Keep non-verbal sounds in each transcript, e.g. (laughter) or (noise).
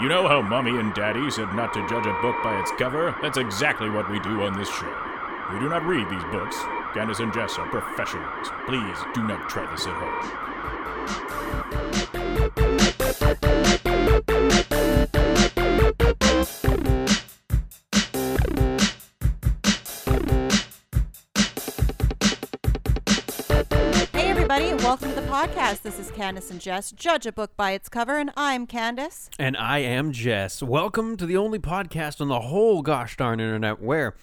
You know how Mommy and Daddy said not to judge a book by its cover? That's exactly what we do on this show. We do not read these books. Candace and Jess are professionals. Please do not try this at home. Podcast. This is Candace and Jess. Judge a book by its cover, and I'm Candace. And I am Jess. Welcome to the only podcast on the whole gosh darn internet where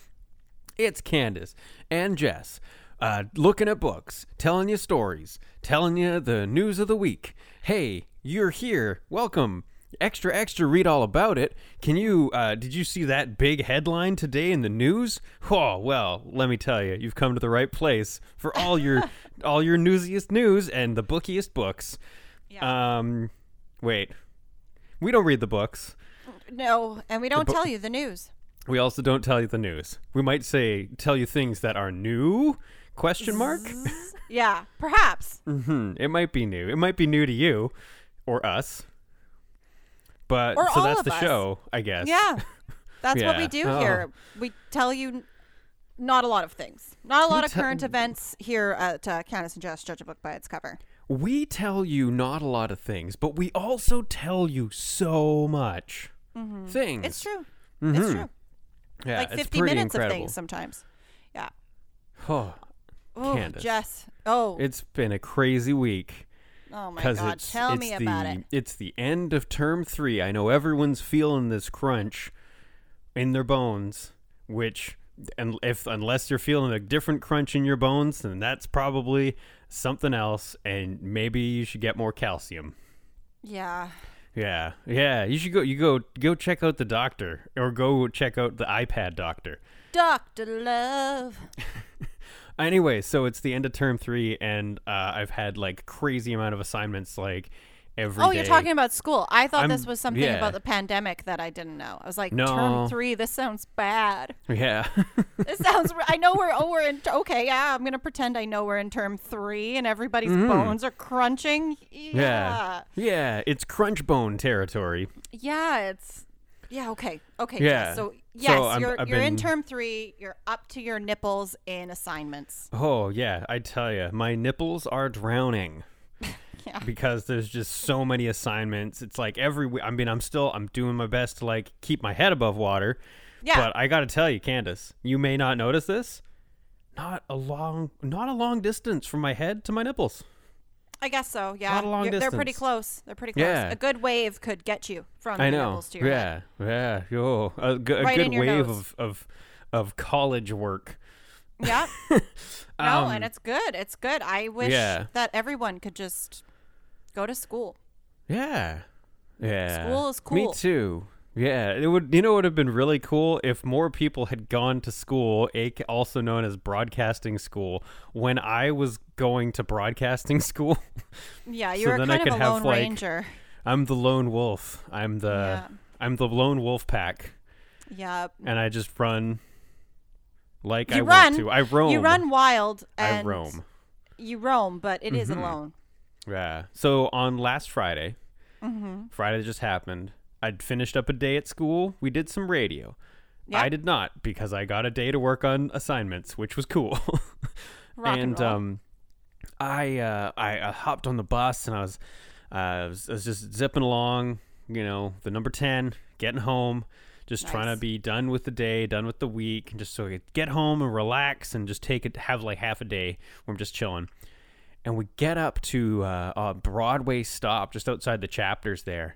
it's Candace and Jess uh, looking at books, telling you stories, telling you the news of the week. Hey, you're here. Welcome. Extra, extra, read all about it. Can you, uh, did you see that big headline today in the news? Oh, well, let me tell you, you've come to the right place for all your, (laughs) all your newsiest news and the bookiest books. Um, wait, we don't read the books. No, and we don't tell you the news. We also don't tell you the news. We might say tell you things that are new? Question mark? (laughs) Yeah, perhaps. hmm It might be new. It might be new to you or us. But Or so that's the us. show, I guess. Yeah, (laughs) that's what we do Oh. here. We tell you not a lot of things, not a lot of tell- current events here at uh, Candace and Jess. Judge a book by its cover. We tell you not a lot of things, but we also tell you so much things. It's true. It's Mhm. true. Yeah, like it's 50 pretty minutes incredible. of things sometimes. Yeah. Oh, Oh, Candace. Jess. Oh, it's been a crazy week. oh my God. it's Tell it's me the, about it. It's the end of term three. I know everyone's feeling this crunch in their bones, which and if unless you're feeling a different crunch in your bones, then that's probably something else, and maybe you should get more calcium. Yeah. Yeah, yeah. You should go. You go. Go check out the doctor, or go check out the iPad doctor. Doctor Love. (laughs) Anyway, so it's the end of term three, and uh, I've had like crazy amount of assignments, like every Oh, you're talking about school. I thought this I'm- was something yeah. about the pandemic that I didn't know. I was like, No. term three. This sounds bad. Yeah. (laughs) This sounds. I know we're. Oh, we're in. Okay, yeah. I'm gonna pretend I know we're in term three, and everybody's mm. bones are crunching. Yeah. Yeah. Yeah, it's crunch bone territory. Yeah. It's. Yeah. Okay. Okay. Yeah. So So yes, I'm- you're I've you're in term three. You're up to your nipples in assignments. Oh, yeah, I tell you, my nipples are drowning. (laughs) Yeah. Because there's just so many assignments. It's like every week. I mean, I'm still I'm doing my best to like keep my head above water. Yeah. But I got to tell you, Candace, you may not notice this. Not a long not a long distance from my head to my nipples. I guess so. Yeah. Not a long You're- They're pretty close. They're pretty close. Yeah. A good wave could get you from I your know. nipples to your head. Yeah. Yeah. Yo, a, g- a Right good wave nose. of of of college work. Yeah. (laughs) no, Um, and it's good. It's good. I wish yeah. that everyone could just go to school. Yeah. Yeah. School is cool. Me too. Yeah, it would. You know, would have been really cool if more people had gone to school, also known as broadcasting school, when I was going to broadcasting (laughs) school. Yeah, So you're then I kind could of a have, lone like, ranger. I'm the lone wolf. I'm the Yeah. I'm the lone wolf pack, Yeah. and I just run like You I run. want to. I roam. You run wild I roam. you roam, but it is Mhm. alone. Yeah. So on last Friday, Mm-hmm. Friday that just happened. I'd finished up a day at school. We did some radio. Yeah. I did not because I got a day to work on assignments, which was cool. (laughs) And, and um, I, uh, I I hopped on the bus and I was, uh, I was I was just zipping along, you know, the number ten, getting home, just trying to be done with the day, done with the week, and just so I could get home and relax and just take it, have like half a day where I'm just chilling. And we get up to uh, a Broadway stop just outside the chapters there,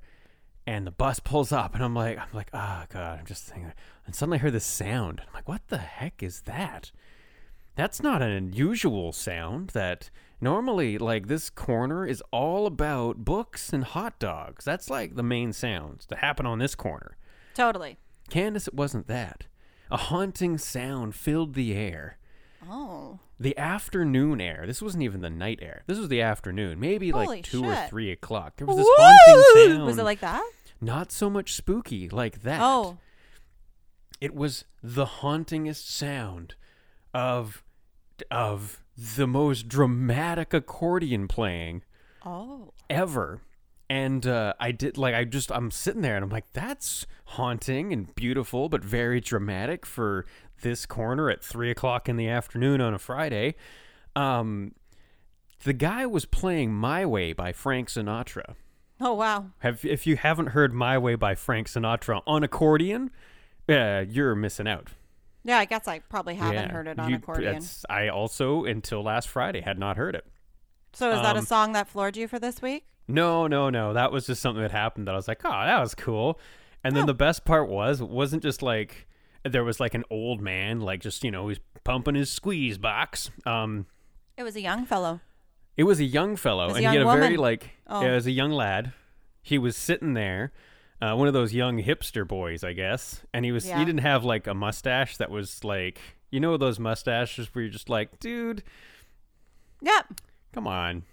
and the bus pulls up, and I'm like, I'm like, oh god, I'm just thinking, and suddenly I hear this sound. I'm like, what the heck is that? That's not an unusual sound. That normally, like this corner is all about books and hot dogs. That's like the main sounds that happen on this corner. totally. Candace, it wasn't that. A haunting sound filled the air. Oh. The afternoon air. This wasn't even the night air. This was the afternoon. Maybe Holy like two or three o'clock. There was this haunting sound. Was it like that? not so much spooky like that? Oh. it was the hauntingest sound of of the most dramatic accordion playing Oh. ever and uh, I did like I just I'm sitting there and I'm like that's haunting and beautiful but very dramatic for this corner at three o'clock in the afternoon on a Friday. Um, the guy was playing "My Way" by Frank Sinatra. Oh wow. Have if you haven't heard "My Way" by Frank Sinatra on accordion, uh, you're missing out. Yeah, I guess I probably haven't Yeah, heard it on you- accordion. I also until last Friday had not heard it. So is that a um, song that floored you for this week? No, no, no. That was just something that happened that I was like, oh, that was cool. And then Oh. the best part was, it wasn't just like there was like an old man, like just you know, he's pumping his squeeze box. Um, It was a young fellow. it was a young fellow, and he had a young very like, Oh. yeah, it was a young lad. He was sitting there, uh, one of those young hipster boys, I guess, and he was Yeah. he didn't have like a mustache that was like, you know, those mustaches where you're just like, dude, Yep. come on.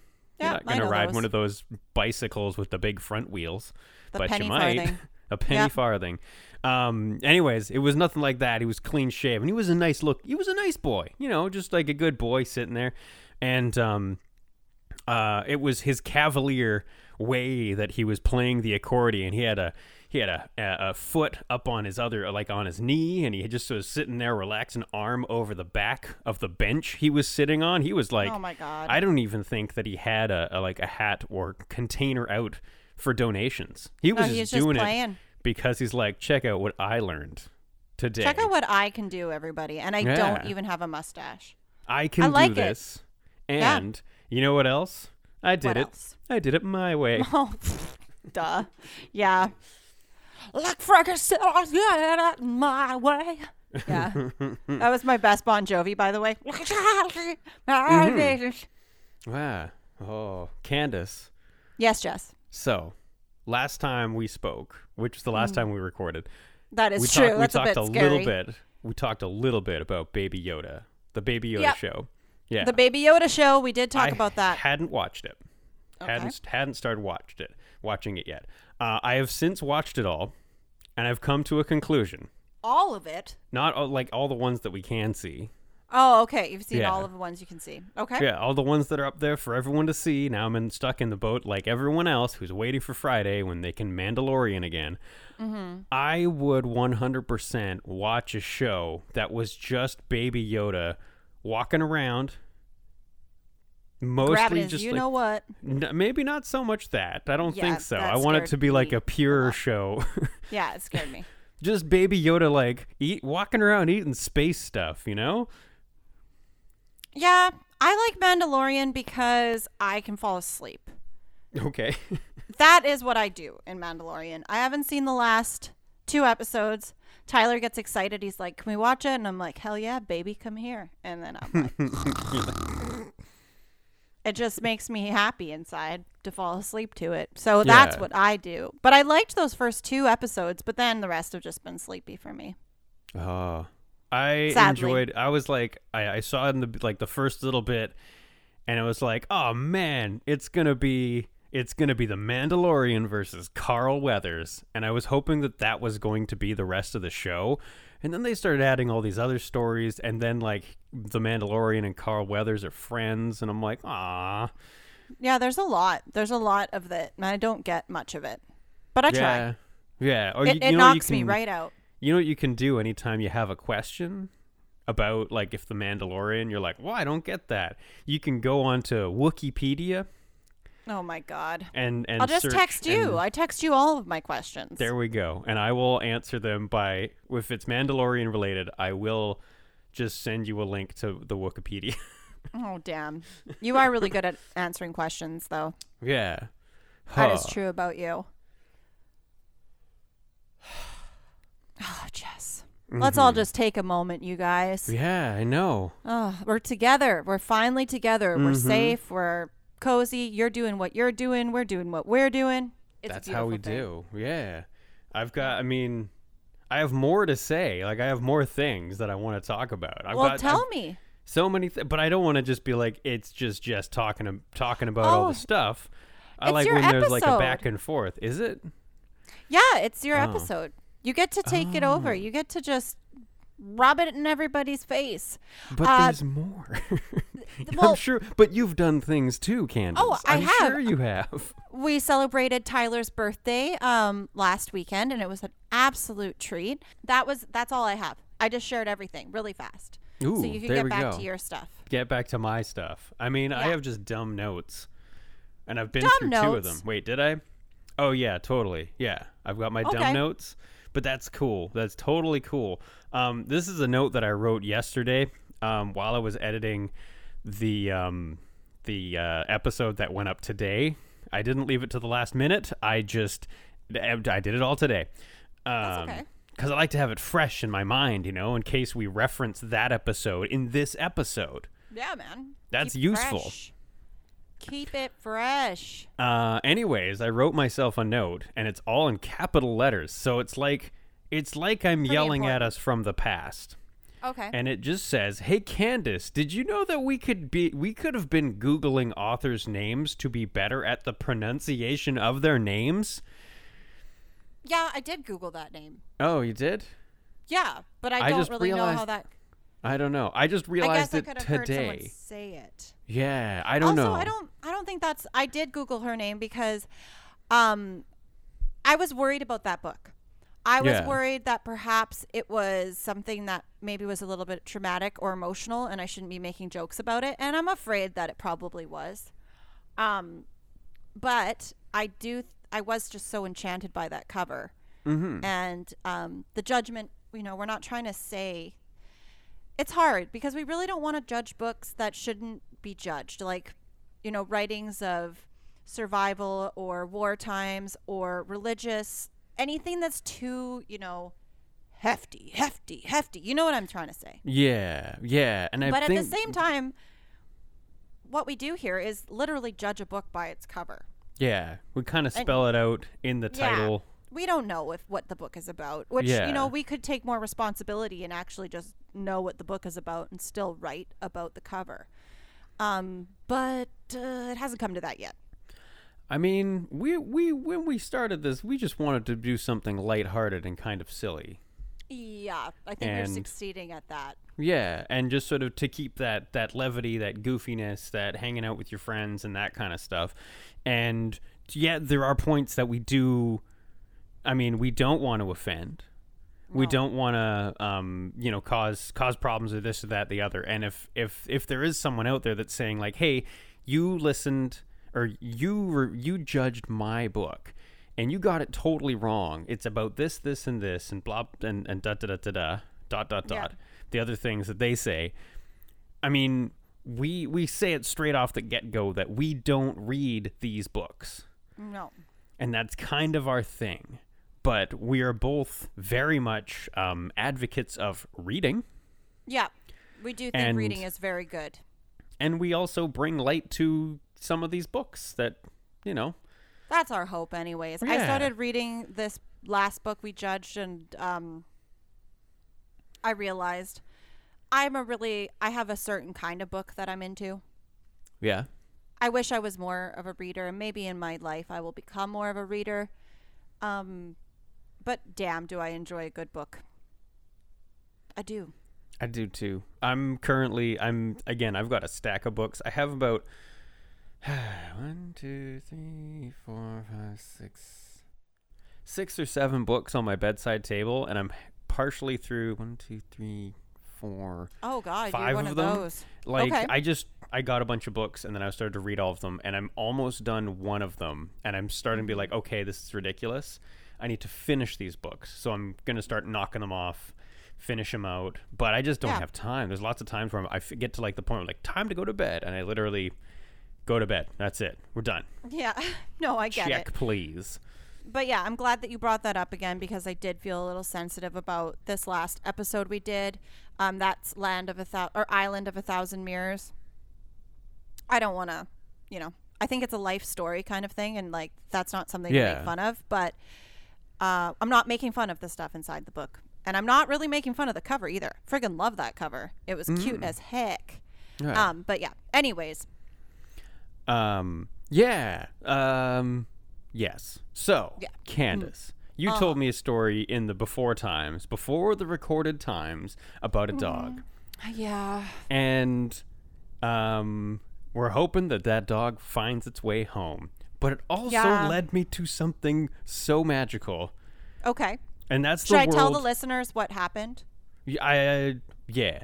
Yeah, You're not gonna ride those. one of those bicycles with the big front wheels. The but you might. farthing. (laughs) a penny Yep. farthing. Um, anyways, it was nothing like that. He was clean shaven. He was a nice look. He was a nice boy, you know, just like a good boy sitting there. And um, uh, it was his cavalier way that he was playing the accordion. He had a he had a, a, foot up on his other like on his knee, and he just was sitting there, relaxing arm over the back of the bench he was sitting on. He was like, oh my god. I don't even think that he had a, a like a hat or container out for donations. He no, was he just was just doing it because he's like, check out what I learned today. Check out what I can do, everybody. And I don't even have a mustache. I can like do it. this. Yeah. And you know what else? I did What it. else? I did it my way. (laughs) Oh, duh. Yeah. Like Frankenstein, I did it my way. Yeah. (laughs) that was my best Bon Jovi, by the way. Mm-hmm. Wow. Oh, Candace. Yes, Jess. So, last time we spoke, which was the last time we recorded, That Mm. we, true. talked- we That's talked a bit little scary. bit. We talked a little bit about Baby Yoda, the Baby Yoda Yep. show. Yeah. The Baby Yoda show, we did talk I about that. Hadn't watched it. Okay. Hadn't hadn't started watched it, watching it yet. Uh, I have since watched it all, and I've come to a conclusion. All of it. Not all, like all the ones that we can see. Oh, okay. You've seen Yeah. all of the ones you can see. Okay. Yeah, all the ones that are up there for everyone to see. Now I'm in, stuck in the boat like everyone else who's waiting for Friday when they can Mandalorian again. Mm-hmm. I would 100% watch a show that was just Baby Yoda walking around. Mostly his, just you like, know what? N- maybe not so much that. I don't Yeah, think so. I want it to be like a pure show. (laughs) Yeah, it scared me. just baby Yoda like eat walking around eating space stuff, you know? Yeah, I like Mandalorian because I can fall asleep. Okay. (laughs) That is what I do in Mandalorian. I haven't seen the last two episodes. Tyler gets excited. He's like, "Can we watch it?" And I'm like, "Hell yeah, baby, come here!" And then I'm like, (laughs) it just makes me happy inside to fall asleep to it. So that's Yeah. what I do. But I liked those first two episodes, but then the rest have just been sleepy for me. Oh, I Sadly. enjoyed. I was like, I, I saw in the like the first little bit, and it was like, oh man, it's gonna be, it's gonna be the Mandalorian versus Carl Weathers, and I was hoping that that was going to be the rest of the show, and then they started adding all these other stories, and then like the Mandalorian and Carl Weathers are friends, and I'm like, ah, Yeah, there's a lot. There's a lot of it, and I don't get much of it. But I try. yeah, yeah. Or It, you, you know what you knocks me right out. You know what you can do anytime you have a question about like if the Mandalorian, you're like, well, I don't get that. You can go onto Wikipedia Oh my god. and and I'll just text you. I text you all of my questions. there we go, and I will answer them by if it's Mandalorian related. I will just send you a link to the Wikipedia. (laughs) Oh damn. You are really good at answering questions though. yeah, That is true about you. Oh, (sighs) Jess. Let's all just take a moment, you guys. Mm-hmm. Yeah, I know. Oh, we're together. We're finally together. We're Mhm. safe. We're cozy. You're doing what you're doing. We're doing what we're doing. It's That's how we thing. do. Yeah, I've got. I mean. I have more to say. Like I have more things that I want to talk about. I've Well, got, tell I've- me. so many th- but i don't want to just be like it's just just talking ab- talking about all Oh, the stuff i like when there's like a episode. back and forth is it Yeah, it's your Oh. episode. You get to take it over. Oh. You get to just rub it in everybody's face. But Uh, there's more. (laughs) well- I'm sure. But you've done things too, Candace. Oh, I I'm have. sure you have. (laughs) We celebrated Tyler's birthday um, last weekend, and it was an absolute treat. That was that's all I have. I just shared everything really fast, Ooh, so you can get back go. to your stuff. Get back to my stuff. I mean, I have just dumb notes, and I've been Dumb through two of them. Wait, did I? Oh yeah, totally. Yeah, I've got my Okay. dumb notes, but that's cool. That's totally cool. Um, this is a note that I wrote yesterday um, while I was editing the um, the uh, episode that went up today. I didn't leave it to the last minute. I just I did it all today. Um, okay. Because I like to have it fresh in my mind, you know, in case we reference that episode in this episode. Yeah, man. That's Keep useful. fresh. Keep it fresh. Uh, anyways, I wrote myself a note, and it's all in capital letters, so it's like it's like I'm Pretty yelling at us from the past. Okay. And it just says, "Hey Candace, did you know that we could be we could have been googling authors' names to be better at the pronunciation of their names?" yeah, I did Google that name. Oh, you did? Yeah, but I I don't just really know how realized that. I don't know. I just I realized guess I it could have heard someone today. say it. Yeah, I don't also, know. I don't. I don't think that's. I did Google her name because, um, I was worried about that book. I was Yeah. worried that perhaps it was something that maybe was a little bit traumatic or emotional, and I shouldn't be making jokes about it. And I'm afraid that it probably was. Um, but I do. I was just so enchanted by that cover, Mm-hmm. and um, the judgment. You know, we're not trying to say it's hard because we really don't want to judge books that shouldn't be judged like you know writings of survival or war times or religious anything that's too you know hefty hefty hefty you know what i'm trying to say Yeah, yeah, and I but at the same time what we do here is literally judge a book by its cover yeah, we kind of And- spell it out in the Yeah. title. we don't know if what the book is about which Yeah. you know we could take more responsibility and actually just know what the book is about and still write about the cover um but uh, it hasn't come to that yet I mean, we we when we started this, we just wanted to do something lighthearted and kind of silly. yeah i think And- you're succeeding at that Yeah, and just sort of to keep that that levity, that goofiness, that hanging out with your friends and that kind of stuff. And yeah, there are points that we do I mean, we don't want to offend. We don't want to um, you know, cause cause problems or this or that the other. And if if if there is someone out there that's saying like, "Hey, you listened or you you judged my book." And you got it totally wrong. It's about this, this, and this, and blah, and and da da da da da, dot dot Yeah. dot the other things that they say. I mean, we we say it straight off the get go that we don't read these books, no and that's kind of our thing. But we are both very much um, advocates of reading, yeah we do think And- reading is very good and we also bring light to some of these books that you know. That's our hope, anyways. I started reading this last book we judged, and um, I realized I'm a really I have a certain kind of book that I'm into. Yeah. I wish I was more of a reader, and maybe in my life I will become more of a reader. Um, but damn, do I enjoy a good book. I do. I do too. I'm currently I'm again, I've got a stack of books. I have about (sighs) one, two, three, four, five, six six or seven books on my bedside table and I'm partially through one, two, three, four. Oh God, Five of of, them? those. Like Okay. I just I got a bunch of books and then I started to read all of them and I'm almost done one of them and I'm starting to be mm-hmm. like, okay, this is ridiculous. I need to finish these books. So I'm going to start knocking them off, finish them out, but I just don't Yeah. have time. There's lots of times where i get to like the point where like time to go to bed and I literally go to bed. That's it. We're done. Yeah. (laughs) no, I get Check it. Check, please. but yeah, I'm glad that you brought that up again because I did feel a little sensitive about this last episode we did. Um, that's Land of a thousand or Island of a Thousand Mirrors. I don't want to, you know, I think it's a life story kind of thing, and like that's not something to make fun of. But uh, I'm not making fun of the stuff inside the book, and I'm not really making fun of the cover either. Friggin' love that cover. It was cute as heck. Yeah. Um, but yeah. Anyways, Um, yeah. Um, yes. So, Yeah. Candace, You told me a story in the before times, before the recorded times, about a dog, Yeah. and um, we're hoping that that dog finds its way home. But it also Yeah. led me to something so magical, Okay. and that's Should I world. tell the listeners what happened? Y- I, yeah.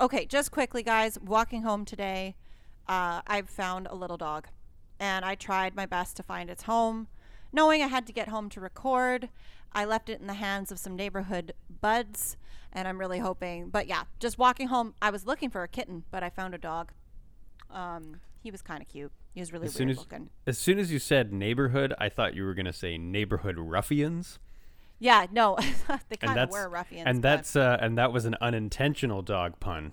Okay, just quickly, guys. Walking home today, uh, I found a little dog, and I tried my best to find its home, knowing I had to get home to record. I left it in the hands of some neighborhood buds, and I'm really hoping. But yeah, just walking home, I was looking for a kitten, but I found a dog. Um, he was kind of cute. He was really As weird as looking. as soon as you said neighborhood, I thought you were gonna say neighborhood ruffians. Yeah, no, (laughs) they kind of were ruffians. and that's uh, and that was an unintentional dog pun.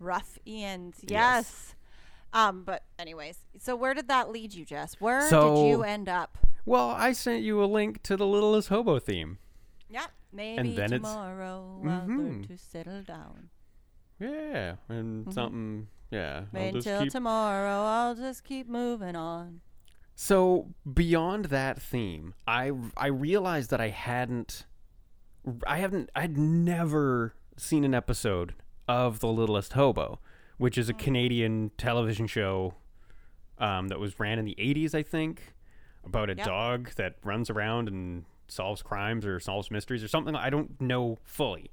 Ruffians, yes. Yes. Um, but anyways, so where did that lead you, Jess? Where did you end up? Well, I sent you a link to the Littlest Hobo theme. Yeah, maybe then it's- tomorrow I'll learn Mhm. to settle down. Yeah, and something. Yeah, I'll Until keep- tomorrow, I'll just keep moving on. So beyond that theme, I I realized that I hadn't, I haven't, I'd never seen an episode of The Littlest Hobo, which is a Canadian television show um, that was ran in the '80s, I think, about a Yep. dog that runs around and solves crimes or solves mysteries or something. I don't know fully.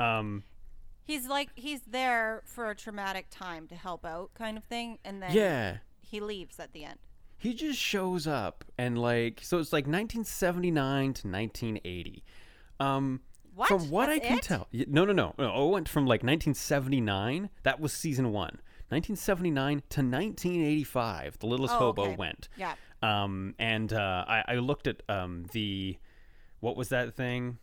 Um, He's like he's there for a traumatic time to help out, kind of thing, and then yeah. he leaves at the end. he just shows up and like so it's like 1979 to 1980 um What? from what i can it? tell no no no no it went from like 1979 that was season one 1979 to 1985 the littlest Oh, hobo okay. went Yeah. um and uh i, I looked at um the what was that thing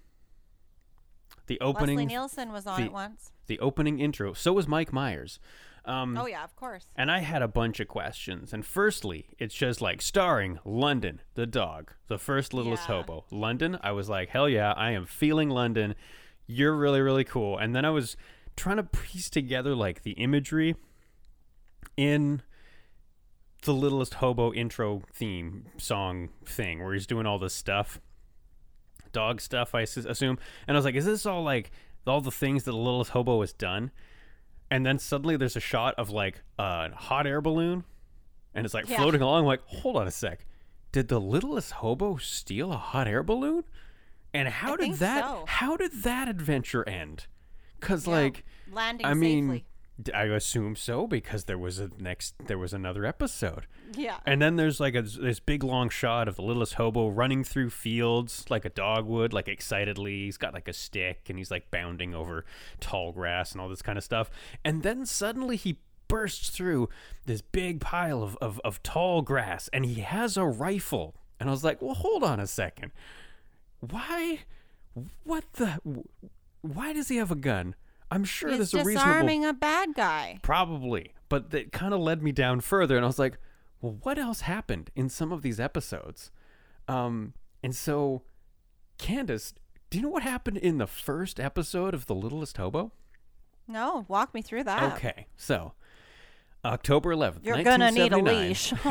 the opening Leslie Nielsen was on the- it once. the opening intro so was mike myers um Oh yeah, of course. and I had a bunch of questions. And firstly, it's just like starring London, the dog, the first littlest Yeah. hobo. London, I was like, hell yeah, I am feeling London. You're really, really cool. And then I was trying to piece together like the imagery in the littlest hobo intro theme song thing where he's doing all this stuff dog stuff I assume. And i was like is this all like all the things that the littlest hobo has done? And then suddenly there's a shot of like a hot air balloon and it's like Yeah. floating along. Like hold on a sec. Did the littlest hobo steal a hot air balloon? And how I did that so. how did that adventure end? Because Yeah, like landing i mean safely. d- i assume so because there was a next there was another episode Yeah. and then there's like a, this big long shot of the littlest hobo running through fields like a dog would, like excitedly. He's got like a stick and he's like bounding over tall grass and all this kind of stuff. And then suddenly he bursts through this big pile of, of, of tall grass and he has a rifle. And I was like, well, hold on a second. Why? What the? Why does he have a gun? I'm sure He's there's a reasonable disarming a bad guy. Probably. But that kind of led me down further, and I was like, well, what else happened in some of these episodes? Um, and so, Candace, do you know what happened in the first episode of The Littlest Hobo? No, walk me through that. Okay, so October 11th, You're gonna need a leash. (laughs)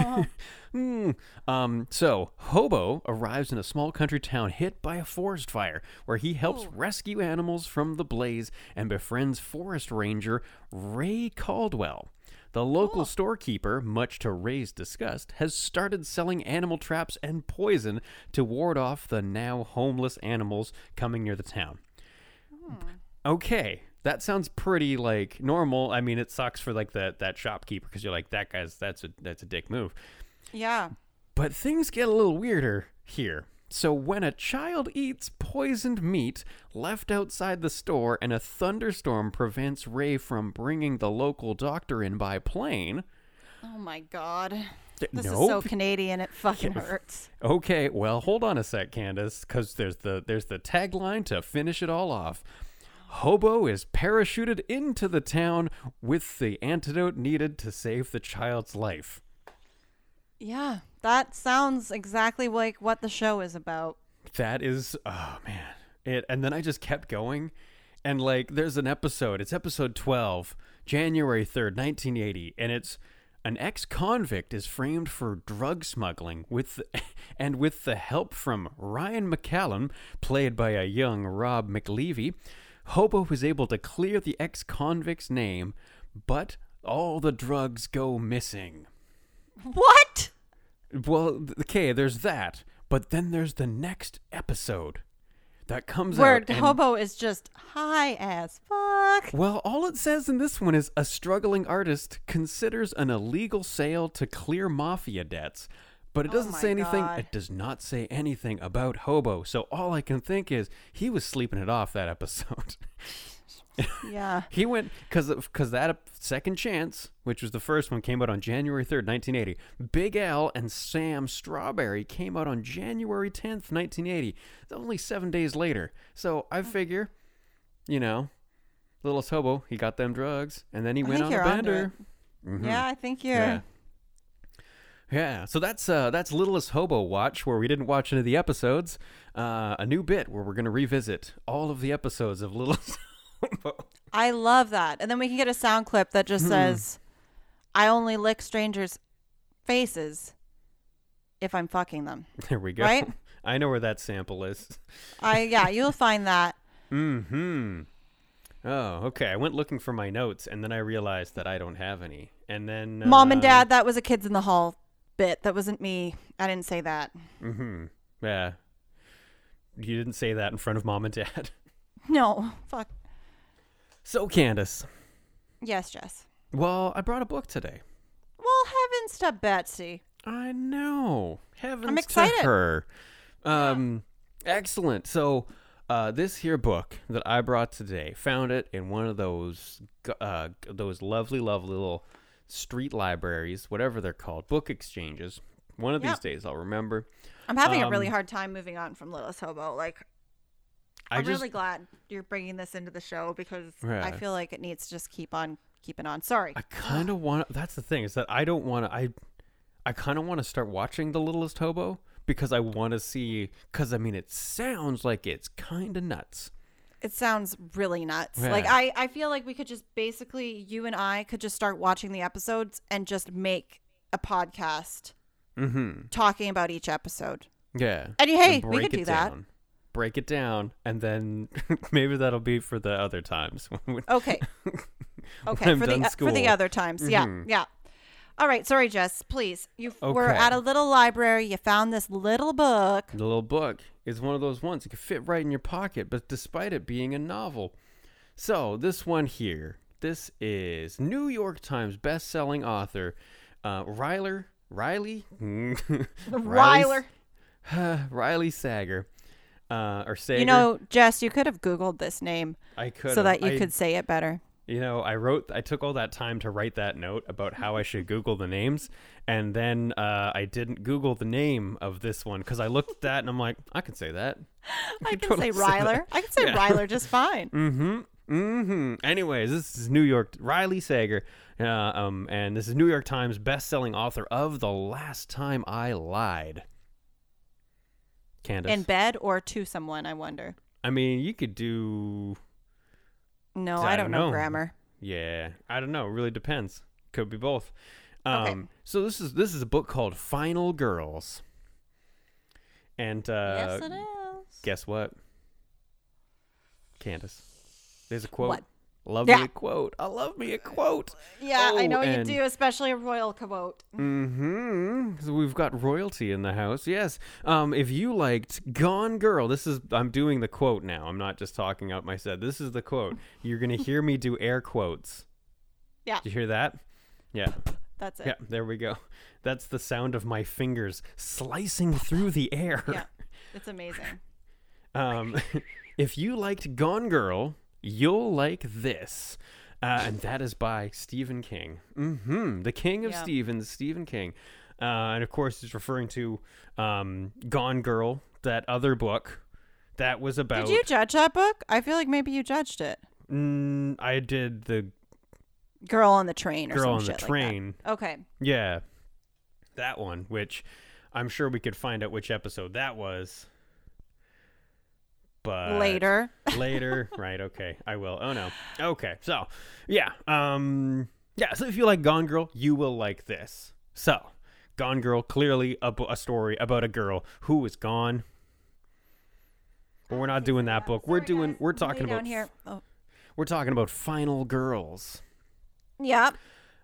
Hmm. Um, so, Hobo arrives in a small country town hit by a forest fire, where he helps Ooh. rescue animals from the blaze and befriends forest ranger Ray Caldwell. The local Cool. storekeeper, much to Ray's disgust, has started selling animal traps and poison to ward off the now homeless animals coming near the town. Okay, that sounds pretty like normal. I mean, it sucks for like that that shopkeeper because you're like that guy's that's a that's a dick move. yeah. But things get a little weirder here. So, when a child eats poisoned meat left outside the store and a thunderstorm prevents Ray from bringing the local doctor in by plane. Oh my god. th- This nope. is so Canadian. It fucking (laughs) hurts. Okay, well, hold on a sec, Candace, because there's the there's the tagline to finish it all off. Hobo is parachuted into the town with the antidote needed to save the child's life. Yeah, that sounds exactly like what the show is about. That is, oh man, it. And then I just kept going, and like, there's an episode. It's episode twelve, January third, nineteen eighty, and it's An ex-convict is framed for drug smuggling with (laughs) and with the help from Ryan McCallum, played by a young Rob McLeavy, Hobo was able to clear the ex-convict's name, but all the drugs go missing. What? Well, okay, there's that, but then there's the next episode that comes Where out. and- hobo is just high as fuck. Well, all it says in this one is a struggling artist considers an illegal sale to clear mafia debts. But it Oh doesn't my say anything. God. It does not say anything about Hobo. So all I can think is he was sleeping it off that episode. (laughs) Yeah. he went because because that second chance, which was the first one, came out on January third, nineteen eighty. Big Al and Sam Strawberry came out on January tenth, nineteen eighty. Only seven days later. So I figure, you know, little hobo, he got them drugs, and then he I went on a bender. Mhm. Yeah, I think you're. Yeah. Yeah, so that's uh that's Littlest Hobo Watch, where we didn't watch any of the episodes. Uh, a new bit where we're gonna revisit all of the episodes of Littlest Hobo. I love that. And then we can get a sound clip that just Hmm. says, I only lick strangers' faces if I'm fucking them. (laughs) There we go. Right? (laughs) I know where that sample is. I yeah, (laughs) you'll find that. Hmm. Oh, okay. I went looking for my notes, and then I realized that I don't have any. And then Mom and uh, dad, that was a kids in the hall bit. That wasn't me. I didn't say that. Mm-hmm. Yeah. You didn't say that in front of mom and dad. (laughs) No. Fuck. So, Candace. Yes, Jess. Well, I brought a book today. Well, heavens to Betsy. I know. Heavens excited. to her. Um, excellent. So, uh, this here book that I brought today, found it in one of those uh, those lovely, lovely little street libraries, whatever they're called, book exchanges. One of these days, I'll remember. I'm having a really Um, hard time moving on from Littlest Hobo. Like, I I'm just really glad you're bringing this into the show because I feel like it needs to just keep on keeping on. Sorry. I kind of want. That's the thing is that I don't want to. I I kind of want to start watching The Littlest Hobo because I want to see. Because I mean, it sounds like it's kind of nuts. It sounds really nuts. Like I, I feel like we could just basically you and I could just start watching the episodes and just make a podcast Mm-hmm. talking about each episode. Yeah. And hey, And we could do it that. down. Break it down, and then (laughs) maybe that'll be for the other times. (laughs) Okay. Okay, for the uh, for the other times. Yeah. Mhm. Yeah. All right, sorry Jess, please. You were at a little library, you found this little book. The little book is one of those ones that can fit right in your pocket, but despite it being a novel. So, this one here, this is New York Times best-selling author uh, Ryler Riley (laughs) Ryler. (sighs) Riley Sager uh, or Sager. You know, Jess, you could have googled this name I could so that you I, could say it better. You know, I wrote, I took all that time to write that note about how I should Google the names, and then uh, I didn't Google the name of this one because I looked at that and I'm like, I can say that. (laughs) I can totally say say I can say Yeah. Ryler just fine. Mm-hmm. Mm-hmm. Anyways, this is New York Riley Sager, uh, um, and this is New York Times best-selling author of The Last Time I Lied. Candace. In bed or to someone, I wonder. I mean, you could do No, I I don't know know. grammar. Yeah, I don't know. It really depends. Could be both. Um, Okay. So this is this is a book called Final Girls. And uh, yes, it is. guess what, Candace? There's a quote. What? Love Yeah. me a quote. I love me a quote. Yeah, I Oh, know you do, especially a royal quote. Mm-hmm. So we've got royalty in the house. Yes. Um, if you liked Gone Girl, this is I'm doing the quote now. I'm not just talking out my set. This is the quote. You're gonna hear me do air quotes. Yeah. Do you hear that? Yeah. That's it. Yeah, there we go. That's the sound of my fingers slicing through the air. Yeah. It's amazing. (laughs) Um, (laughs) if you liked Gone Girl, you'll like this. Uh, and that is by Stephen King. hmm The king of Yeah. Stephens, Stephen King. Uh, and of course, he's referring to um, Gone Girl, that other book that was about. Did you judge that book? I feel like maybe you judged it. Mm, I did the Girl on the train or Girl on the shit like. Train. Okay. Yeah, that one, which I'm sure we could find out which episode that was. But Later. (laughs) later, right? Okay, I will. Oh no. Okay, so yeah, um, Yeah, so if you like Gone Girl, you will like this. So, Gone Girl, clearly a, a story about a girl who is gone. But we're not doing that book. We're doing. guys. We're talking about. here. Oh. We're talking about Final Girls. Yep.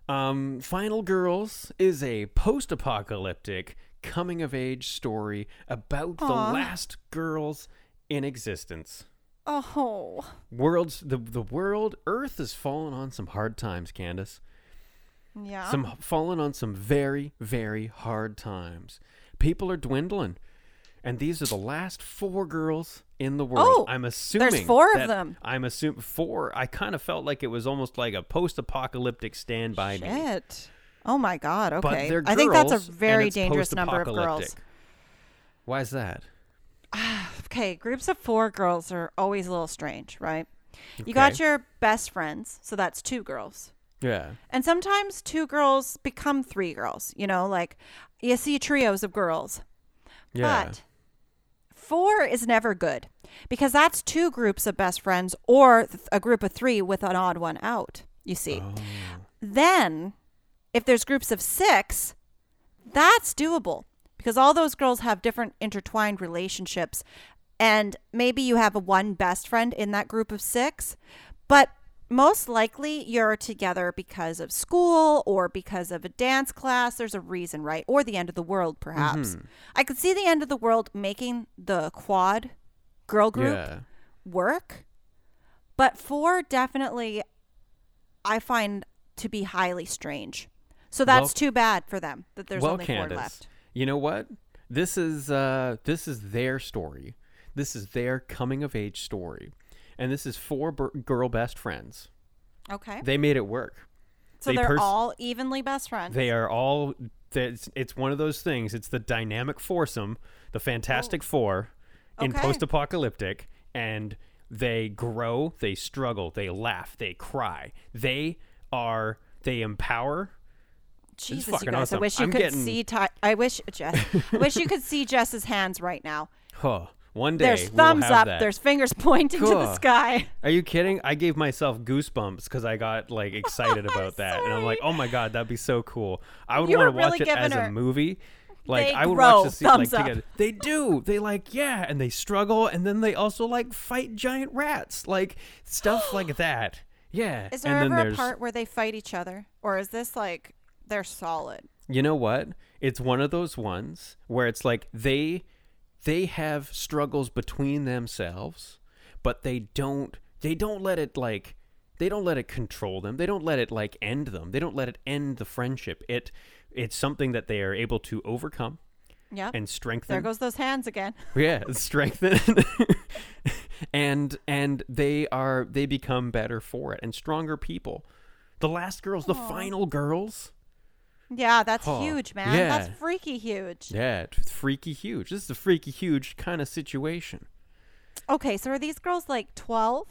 Um, Final Girls is a post-apocalyptic coming-of-age story about the last girls in existence. Oh. Worlds, the the world, Earth has fallen on some hard times, Candace. Yeah. Some fallen on some very, very hard times. People are dwindling. And these are the last four girls in the world. Oh, I'm assuming there's four of them. I'm assuming four. I kind of felt like it was almost like a post-apocalyptic Stand by Me. Shit. Oh my god. Okay. I think that's a very dangerous number of girls. Why is that? (sighs) Okay, groups of four girls are always a little strange, right? You got your best friends, so that's two girls. Yeah. And sometimes two girls become three girls, you know, like you see trios of girls. Yeah. But four is never good because that's two groups of best friends or th- a group of three with an odd one out, you see. Oh. Then, if there's groups of six, that's doable because all those girls have different intertwined relationships. And maybe you have a one best friend in that group of six, but most likely you're together because of school or because of a dance class. There's a reason, right? Or the end of the world, perhaps. Mm-hmm. I could see the end of the world making the quad girl group Yeah. work, but four definitely I find to be highly strange. So that's Well- too bad for them that there's well, only Candace, four left. You know what? This is uh this is their story. This is their coming of age story. And this is four bur- girl best friends. Okay. They made it work. so they they're pers- all evenly best friends. They are all. It's, it's one of those things. It's the dynamic foursome, the Fantastic Four, in Okay. post-apocalyptic, and they grow, they struggle, they laugh, they cry. They are. They empower. Jesus, you guys! awesome. I wish you I'm could getting- see. Ty- I wish Jess. I wish you could see (laughs) Jess's hands right now. Huh. One day There's we'll thumbs have up. that. There's fingers pointing to the sky. Are you kidding? I gave myself goosebumps because I got like (laughs) oh, excited about that, and I'm like, "Oh my god, that'd be so cool!" I would want to watch really it as giving a movie. Like They I would watch the scene like up. together. They do. They like yeah, and they struggle, and then they also like fight giant rats, like stuff like (gasps) that. Yeah. Is and there then ever a part where they fight each other, or is this like they're solid? you know what? It's one of those ones where it's like they they have struggles between themselves, but they don't they don't let it like they don't let it control them. They don't let it like end them. They don't let it end the friendship. It it's something that they are able to overcome Yeah. and strengthen. there goes those hands again. (laughs) Yeah, strengthen. (laughs) and and they are they become better for it and stronger people. The last girls, the final girls. Yeah, that's huge, man. Yeah. That's freaky huge. Yeah, it's freaky huge. This is a freaky huge kind of situation. Okay, so are these girls like 12?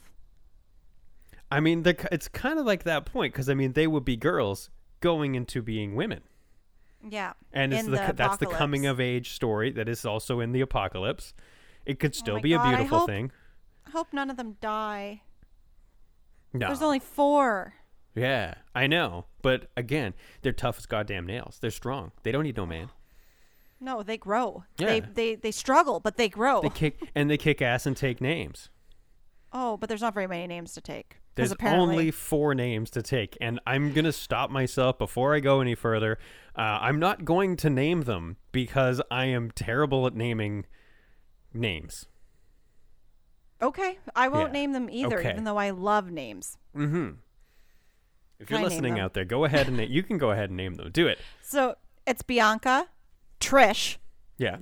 I mean, it's kind of like that point because I mean, they would be girls going into being women, Yeah. and it's in the, that's the coming of age story that is also in the apocalypse. It could oh still Oh be a God, I beautiful hope- thing. I hope none of them die. No, There's only four. Yeah, I know, but again, they're tough as goddamn nails. They're strong. They don't need no man. No, they grow. They Yeah. they they struggle, but they grow. They kick (laughs) and they kick ass and take names. oh, but there's not very many names to take. There's apparently, only four names to take, and I'm gonna stop myself before I go any further. Uh, I'm not going to name them because I am terrible at naming names. Okay, I won't Yeah. name them either, Okay. even though I love names. Mm-hmm. If you're listening out there, go ahead and na- you can go ahead and name them. Do it. So it's Bianca, Trish, Yeah.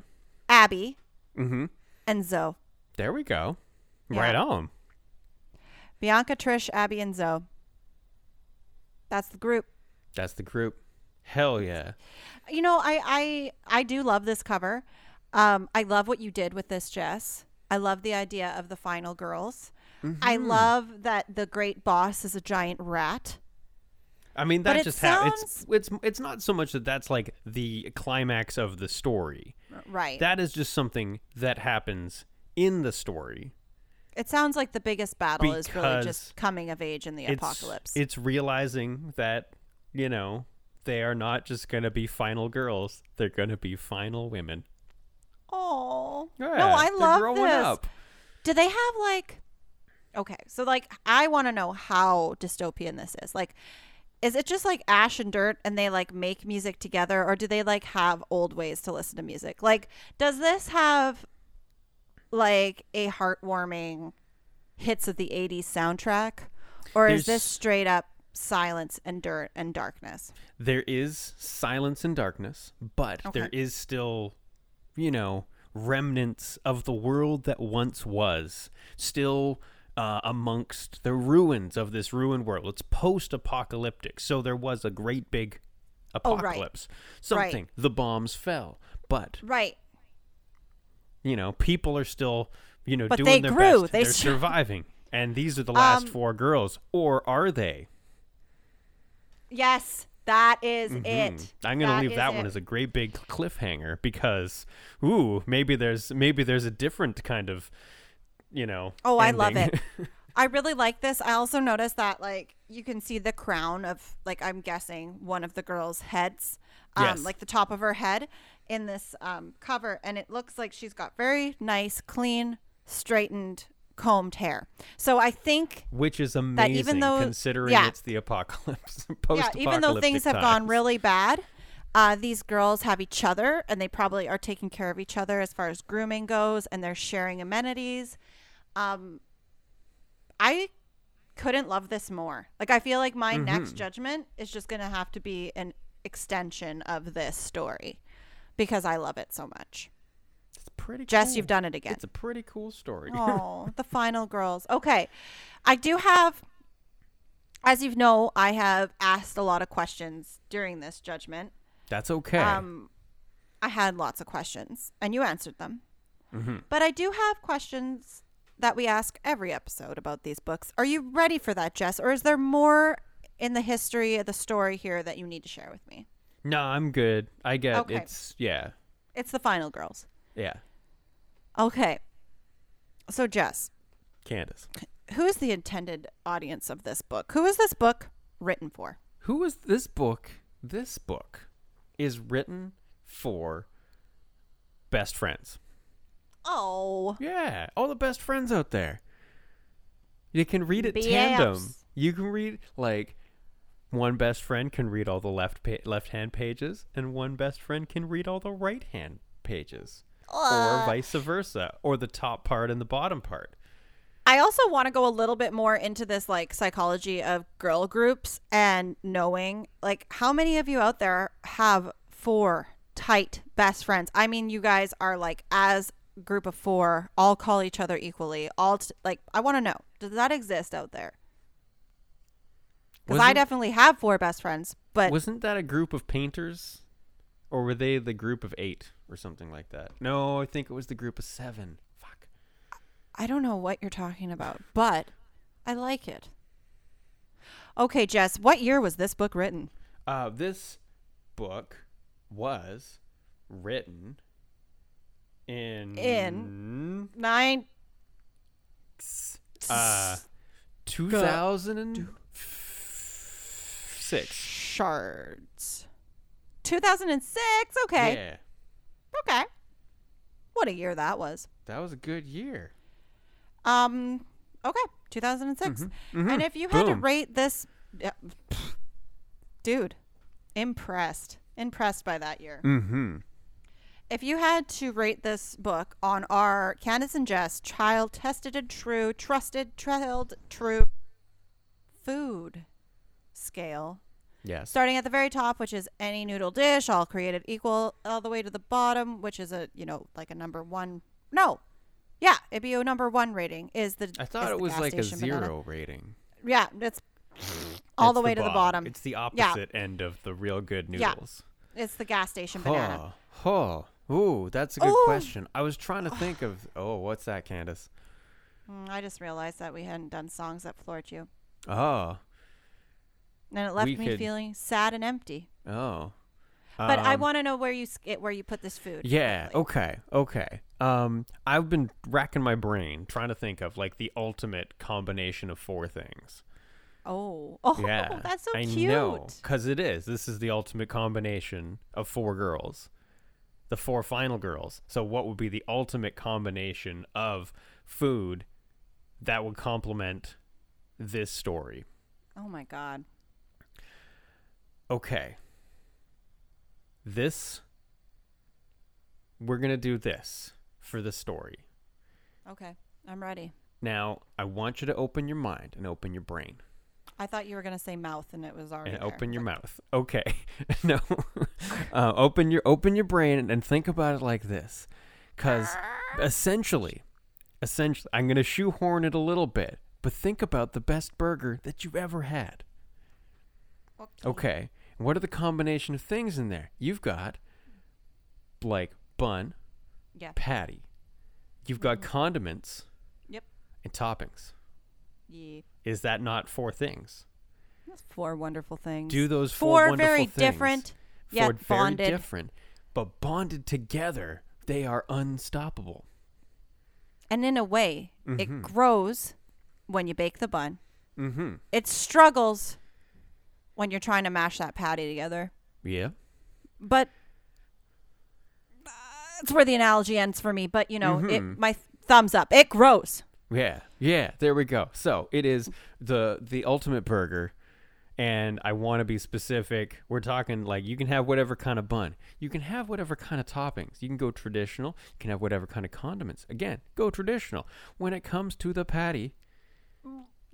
Abby, Mm-hmm. and Zoe. There we go. Yeah. Right on. Bianca, Trish, Abby, and Zoe. That's the group. That's the group. Hell yeah. You know, I I I do love this cover. Um, I love what you did with this, Jess. I love the idea of the final girls. I Mm-hmm. love that the great boss is a giant rat. I mean, that just happens. It's, sounds- it's it's not so much that that's like the climax of the story. Right. That is just something that happens in the story. it sounds like the biggest battle is really just coming of age in the It's, apocalypse. It's realizing that you know, they are not just going to be final girls. They're going to be final women. Oh. Yeah, no, I love growing this. up. Do they have like Okay, so like I want to know how dystopian this is. Like is it just like ash and dirt and they like make music together or do they like have old ways to listen to music? Like does this have like a heartwarming hits of the 80s soundtrack or is this straight up silence and dirt and darkness? There is silence and darkness, but there Okay. is still, you know, remnants of the world that once was still uh, amongst the ruins of this ruined world. It's post apocalyptic. So there was a great big Oh, right. apocalypse. Right. Something. The bombs fell. But, Right. you know, people are still, you know, But doing they their grew. best. They They're s- (laughs) surviving. And these are the last Um, four girls. Or are they? Yes, that is Mhm. it. I'm gonna leave that it. one as a great big cliffhanger because, ooh, maybe there's maybe there's a different kind of, you know. Oh, I love it. (laughs) I really like this. I also noticed that like you can see the crown of like I'm guessing one of the girls' heads, um, Yes. like the top of her head in this um, cover, and it looks like she's got very nice, clean, straightened, combed hair. So I think Which is amazing, even though- considering yeah. it's the apocalypse. (laughs) yeah, even though things have gone really bad, uh, these girls have each other, and they probably are taking care of each other as far as grooming goes, and they're sharing amenities. Um, I couldn't love this more. Like, I feel like my Mm-hmm. next judgment is just gonna have to be an extension of this story because I love it so much. It's pretty. Cool. Jess, cool. you've done it again. It's a pretty cool story. Oh, the final girls. Okay. I do have, as you know, I have asked a lot of questions during this judgment. That's okay. Um, I had lots of questions, and you answered them. Mm-hmm. But I do have questions that we ask every episode about these books. Are you ready for that, Jess? Or is there more in the history of the story here that you need to share with me? no, I'm good. I get Okay. it's yeah, It's the final girls. yeah. Okay. So, Jess, Candace, who is the intended audience of this book? Who is this book written for? who is this book? This book is written for best friends. Oh. Yeah, all the best friends out there. You can read it BFs. tandem. You can read like one best friend can read all the left pa- left hand pages, and one best friend can read all the right hand pages, or Uh. vice versa, or the top part and the bottom part. I also want to go a little bit more into this like psychology of girl groups and knowing like how many of you out there have four tight best friends. I mean, you guys are like as group of four, all call each other equally. All t- like I want to know, does that exist out there? Because I definitely have four best friends, but Wasn't that a group of painters, or were they the group of eight or something like that? No, I think it was the group of seven. Fuck. I don't know what you're talking about. But I like it. Okay, Jess, what year was this book written? Uh, this book was written in In- Nine. uh 2006. shards. 2006. Okay. Yeah, Okay. What a year that was. that was a good year. Um. Okay. 2006. Mhm. And if you had to rate this, dude, impressed, impressed by that year. Mm-hmm. If you had to rate this book on our Candace and Jess child tested and true, trusted, trailed, true food scale, Yes. starting at the very top, which is any noodle dish, all created equal, all the way to the bottom, which is a you know like a number one. No, yeah, it'd be a number one rating. Is the I thought it was like a zero banana. rating. Yeah, it's (laughs) all It's the way to the bottom. It's the Yeah. opposite end of the real good noodles. Yeah. It's the gas station banana. Oh, oh, ooh, that's a good question. I was trying to (sighs) think of. Oh, what's that, Candace? Mm, I just realized that we hadn't done songs that floored you, Oh, and it left We me could- feeling sad and empty. oh. But I Um, want to know where you sk- where you put this food. Yeah. Okay. Okay. Um, I've been racking my brain trying to think of like the ultimate combination of four things. Oh, (laughs) oh, Yeah, that's so I cute. know, because it is. This is the ultimate combination of four girls, the four final girls. So, what would be the ultimate combination of food that would complement this story? Oh my god. Okay. This, we're gonna do this for the story. Okay, I'm ready. Now, I want you to open your mind and open your brain. I thought you were gonna say mouth, and it was already. and there. open your mouth. Okay, (laughs) no, (laughs) uh, open your open your brain and, and think about it like this, because essentially, essentially, I'm gonna shoehorn it a little bit, but think about the best burger that you've ever had. Okay, and what are the combination of things in there? You've got like bun, Yeah. patty. You've got condiments Yep. and toppings. Yeah. Is that not four things? That's four wonderful things. Do those four, four very things. different yet Four very bonded. different, but bonded together, they are unstoppable. And in a way, it grows when you bake the bun. Mm-hmm. It struggles when you're trying to mash that patty together. Yeah. But uh, that's where the analogy ends for me. But you know, it Mhm. my thumbs up. It grows. Yeah. Yeah. There we go. So it is the the ultimate burger. And I want to be specific. We're talking like you can have whatever kind of bun. You can have whatever kind of toppings. You can go traditional. You can have whatever kind of condiments. Again, go traditional. When it comes to the patty,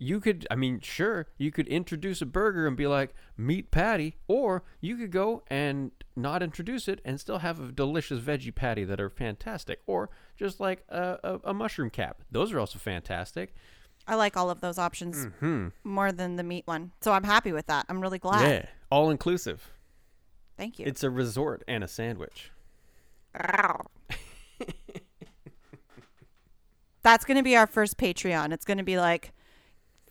you could i mean sure you could introduce a burger and be like meat patty or you could go and not introduce it and still have a delicious veggie patty that are fantastic or just like a, a, a mushroom cap those are also fantastic I like all of those options hmm more than the meat one. So I'm happy with that. I'm really glad. yeah all inclusive Thank you. it's a resort and a sandwich (laughs) That's going to be our first Patreon. It's going to be like,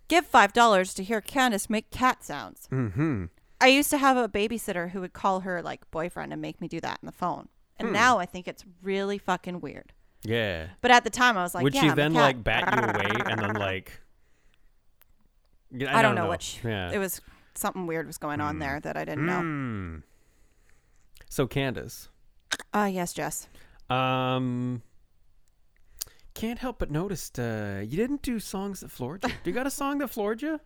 give $5 to hear Candace make cat sounds. mm-hmm I used to have a babysitter who would call her like boyfriend and make me do that on the phone. And Hmm. now I think it's really fucking weird. Yeah But at the time I was like, would yeah, she I'm a then cat. like bat you away and then (laughs) like Yeah, I, don't know, which. yeah It was something weird was going on there that I didn't know. Hmm. so candace Uh yes, Jess. Um, can't help but notice uh, you didn't do songs that floored you. Do you got a song that floored you?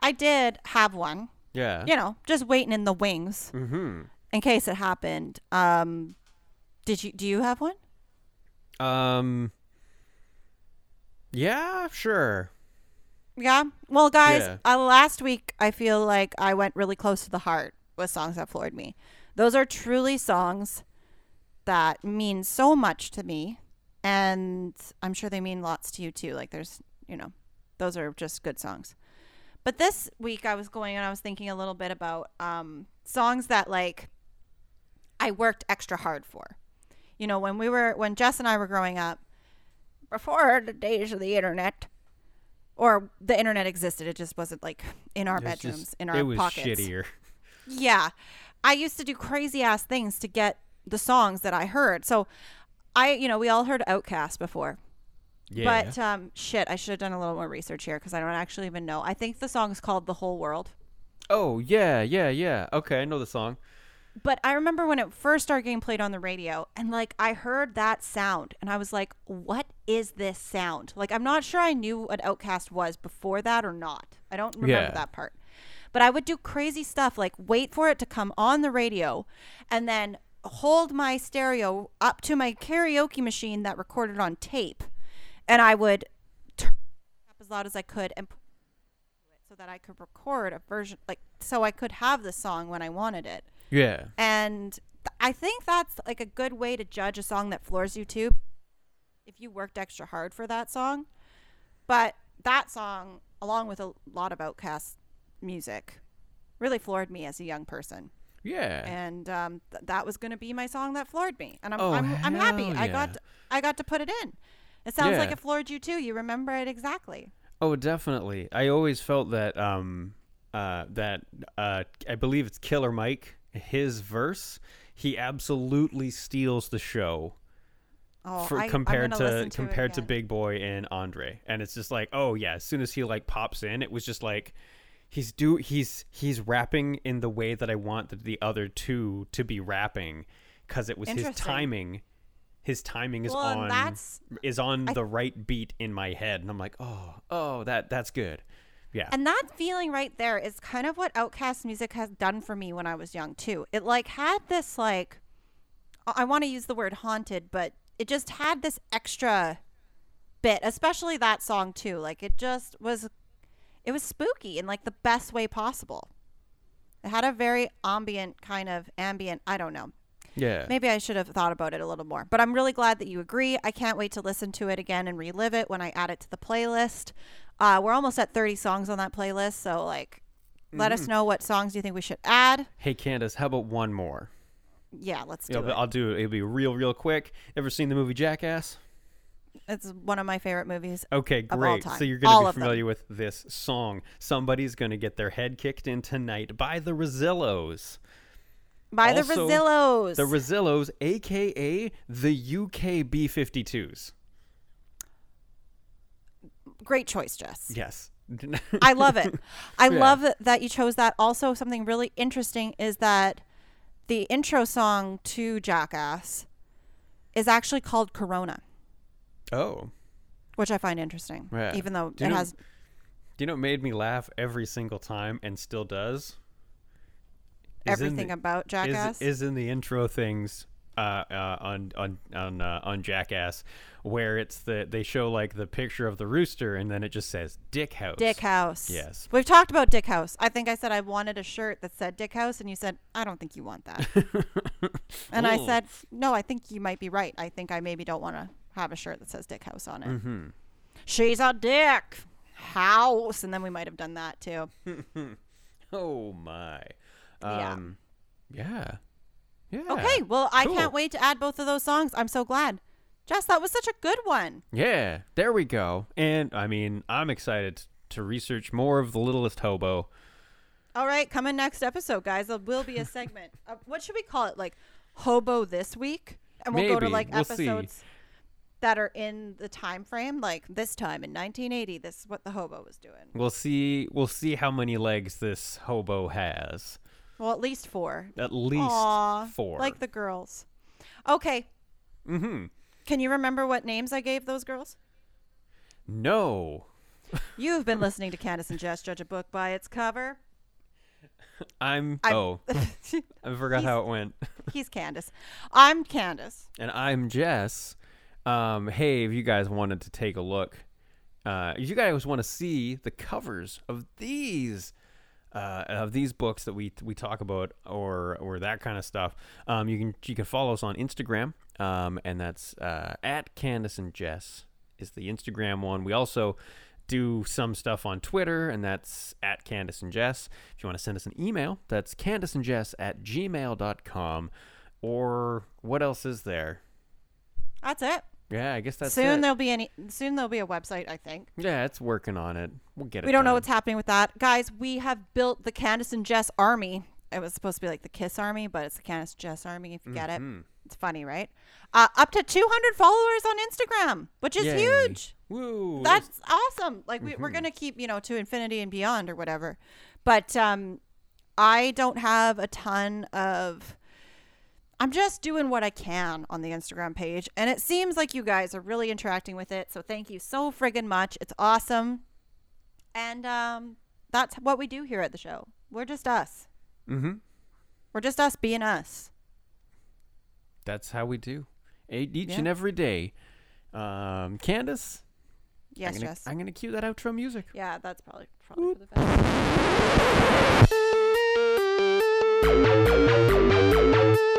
I did have one. Yeah. You know, just waiting in the wings Mm-hmm. in case it happened. Um did you do you have one? Um. Yeah, sure. Yeah. Well, guys, Yeah. uh, last week I feel like I went really close to the heart with songs that floored me. Those are truly songs that mean so much to me, and I'm sure they mean lots to you too. Like there's, you know, those are just good songs. But this week I was going and I was thinking a little bit about um, songs that like I worked extra hard for. You know, when we were when Jess and I were growing up, before the days of the internet, or the internet existed, it just wasn't like in our bedrooms, just- in our It was pockets. shittier. Yeah. I used to do crazy ass things to get the songs that I heard. So I, you know, we all heard OutKast before. Yeah. But um shit, I should have done a little more research here because I don't actually even know. I think the song's called The Whole World. oh yeah, yeah, yeah. Okay, I know the song. But I remember when it first started getting played on the radio and like I heard that sound and I was like, what is this sound? Like I'm not sure I knew what OutKast was before that or not. I don't remember Yeah. that part. But I would do crazy stuff like wait for it to come on the radio and then hold my stereo up to my karaoke machine that recorded on tape and I would turn up as loud as I could and put so that I could record a version like so I could have the song when I wanted it. Yeah. And I think that's like a good way to judge a song that floors you too. If you worked extra hard for that song. But that song, along with a lot of OutKast music, really floored me as a young person. Yeah. And um, th- that was going to be my song that floored me. And I'm, Oh, I'm, I'm happy. hell I got yeah. I got to put it in. It sounds like it floored you too. You remember it exactly. Oh, definitely. I always felt that um uh that uh I believe it's Killer Mike, his verse, he absolutely steals the show Oh, for I, compared to to compared to. Big Boi and Andre. And it's just like, oh yeah, as soon as he like pops in, it was just like he's do he's he's rapping in the way that I want the, the other two to be rapping because it was his timing. His timing is Well, on that's- is on I- the right beat in my head, and I'm like, oh, oh, that that's good. Yeah, And that feeling right there is kind of what OutKast music has done for me when I was young too. It like had this like I want to use the word haunted, but it just had this extra bit, especially that song too. Like it just was it was spooky in like the best way possible. It had a very ambient kind of ambient, I don't know. Yeah. Maybe I should have thought about it a little more. But I'm really glad that you agree. I can't wait to listen to it again and relive it when I add it to the playlist. Uh, we're almost at 30 songs on that playlist, so like, let Mm. us know what songs you think we should add. Hey Candace, how about one more? Yeah, let's do it. I'll do it. It'll be real, real quick. Ever seen the movie Jackass? It's one of my favorite movies. Okay, great. So you're gonna be of them. familiar with this song. Somebody's gonna get their head kicked in tonight by the Rezillos. By the Also, Rezillos. The Rezillos, aka the UK B52s. Great choice, Jess. Yes. I love it. (laughs) I Yeah. love that- that you chose that. Also, something really interesting is that the intro song to Jackass is actually called Corona. oh. which I find interesting. Yeah. Even though it know- has Do you know what made me laugh every single time and still does? Is in everything the- about Jackass. is in the intro things uh, uh, on on on uh, on Jackass, where it's the they show like the picture of the rooster and then it just says Dick House. Dick House. Yes. We've talked about Dick House. I think I said I wanted a shirt that said Dick House, and you said, I don't think you want that. (laughs) and I said, No, I think you might be right. I think I maybe don't want to have a shirt that says Dick House on it. Mm-hmm. She's a dick house. And then we might have done that too. (laughs) Oh my. Yeah. Um, yeah. Yeah. Okay. Well, I Cool. can't wait to add both of those songs. I'm so glad. Jess, that was such a good one. Yeah. There we go. And I mean, I'm excited to research more of the Littlest Hobo. All right, coming next episode, guys. There will be a segment. (laughs) uh, what should we call it? Like Hobo this week, and we'll go to like We'll see. episodes that are in the time frame. Like this time in 1980, this is what the hobo was doing. We'll see. We'll see how many legs this hobo has. Well, at least four. At least Aw, four. like the girls. Okay, Mm-hmm. can you remember what names I gave those girls? No. You've been (laughs) listening to Candace and Jess judge a book by its cover. I'm. I'm- oh, (laughs) I forgot how it went. (laughs) He's Candace. I'm Candace. and I'm Jess. Um, hey, if you guys wanted to take a look, uh, you guys want to see the covers of these. Uh, of these books that we we talk about or or that kind of stuff, um, you can you can follow us on Instagram, um, and that's uh, at Candace and Jess is the Instagram one. We also do some stuff on Twitter, and that's at Candace and Jess. If you want to send us an email, that's Candace and Jess at gmail.com. Or what else is there? That's it. Yeah, I guess that's soon it. there'll be any. Soon there'll be a website. I think. Yeah, it's working on it. We'll get it. We don't know what's happening with that. Guys, we have built the Candace and Jess army. It was supposed to be like the Kiss army, but it's the Candace Jess army if you get it. Mhm. It's funny, right? Uh, up to 200 followers on Instagram, which is Yay. huge. Woo! That's awesome. Like we, Mm-hmm. we're going to keep, you know, to infinity and beyond or whatever. But um, I don't have a ton of. I'm just doing what I can on the Instagram page, and it seems like you guys are really interacting with it. So thank you so friggin' much. It's awesome, and um, that's what we do here at the show. We're just us. mm-hmm. We're just us being us. That's how we do. Each Yeah. and every day. Um, Candace, Yes, I'm gonna, Jess. I'm gonna cue that outro music. yeah, that's probably probably for the best. (laughs)